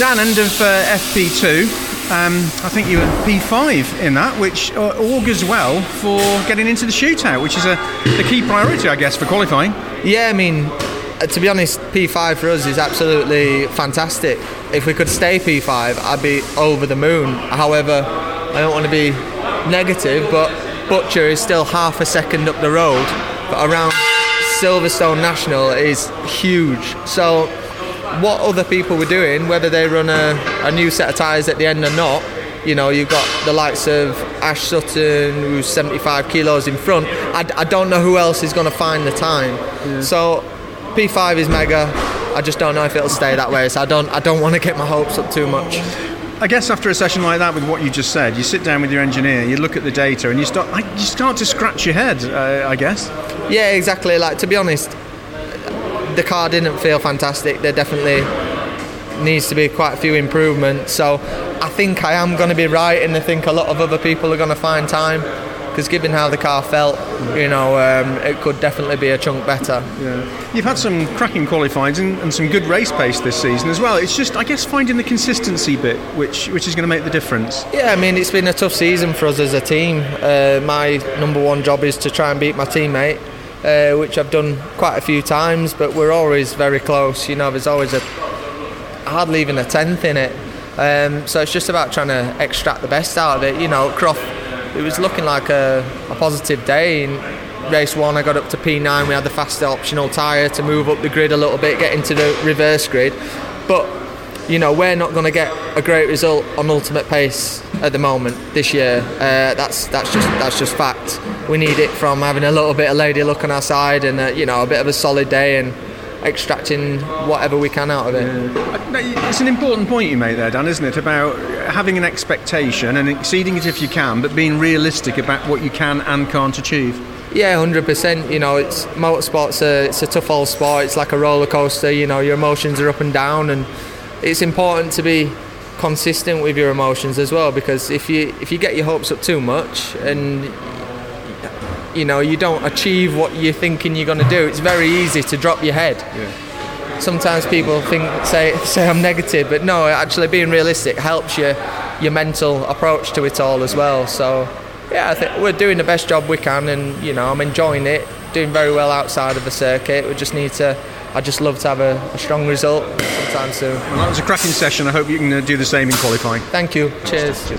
Dan, end of uh, FP2. Um, I think you were P5 in that, which uh, augurs well for getting into the shootout, which is a the key priority, I guess, for qualifying. Yeah, I mean, uh, to be honest, P5 for us is absolutely fantastic. If we could stay P5, I'd be over the moon. However, I don't want to be negative, but Butcher is still half a second up the road, but around Silverstone National is huge. So, what other people were doing, whether they run a, a new set of tyres at the end or not, you know, you've got the likes of Ash Sutton, who's 75 kilos in front. I, I don't know who else is going to find the time. Yeah. So, P5 is mega. I just don't know if it'll stay that way. So I don't, I don't want to get my hopes up too much. I guess after a session like that, with what you just said, you sit down with your engineer, you look at the data, and you start you start to scratch your head. Uh, I guess. Yeah, exactly. Like to be honest, the car didn't feel fantastic. There definitely needs to be quite a few improvements. So I think I am going to be right, and I think a lot of other people are going to find time because given how the car felt, you know, um, it could definitely be a chunk better. Yeah. You've had some cracking qualifying and, and, some good race pace this season as well. It's just, I guess, finding the consistency bit, which which is going to make the difference. Yeah, I mean, it's been a tough season for us as a team. Uh, my number one job is to try and beat my teammate. Uh, which I've done quite a few times, but we're always very close. You know, there's always a hardly even a tenth in it. Um, so it's just about trying to extract the best out of it. You know, Croft it was looking like a, a positive day. In race one, I got up to P9. We had the faster optional tyre to move up the grid a little bit, get into the reverse grid. But you know, we're not going to get a great result on ultimate pace at the moment this year. Uh, that's that's just that's just fact. We need it from having a little bit of lady luck on our side and uh, you know a bit of a solid day and extracting whatever we can out of it. Yeah. It's an important point you make there, Dan, isn't it? About having an expectation and exceeding it if you can, but being realistic about what you can and can't achieve. Yeah, hundred percent. You know, it's motorsport's a it's a tough old sport. It's like a roller coaster. You know, your emotions are up and down, and it's important to be consistent with your emotions as well. Because if you if you get your hopes up too much and you know you don't achieve what you're thinking you're going to do, it's very easy to drop your head. Yeah. Sometimes people think say say I'm negative, but no, actually being realistic helps you your mental approach to it all as well. So yeah, I think we're doing the best job we can, and you know I'm enjoying it, doing very well outside of the circuit. We just need to. I just love to have a, a strong result sometime soon. Well, that was a cracking session. I hope you can uh, do the same in qualifying. Thank you. Cheers. Cheers.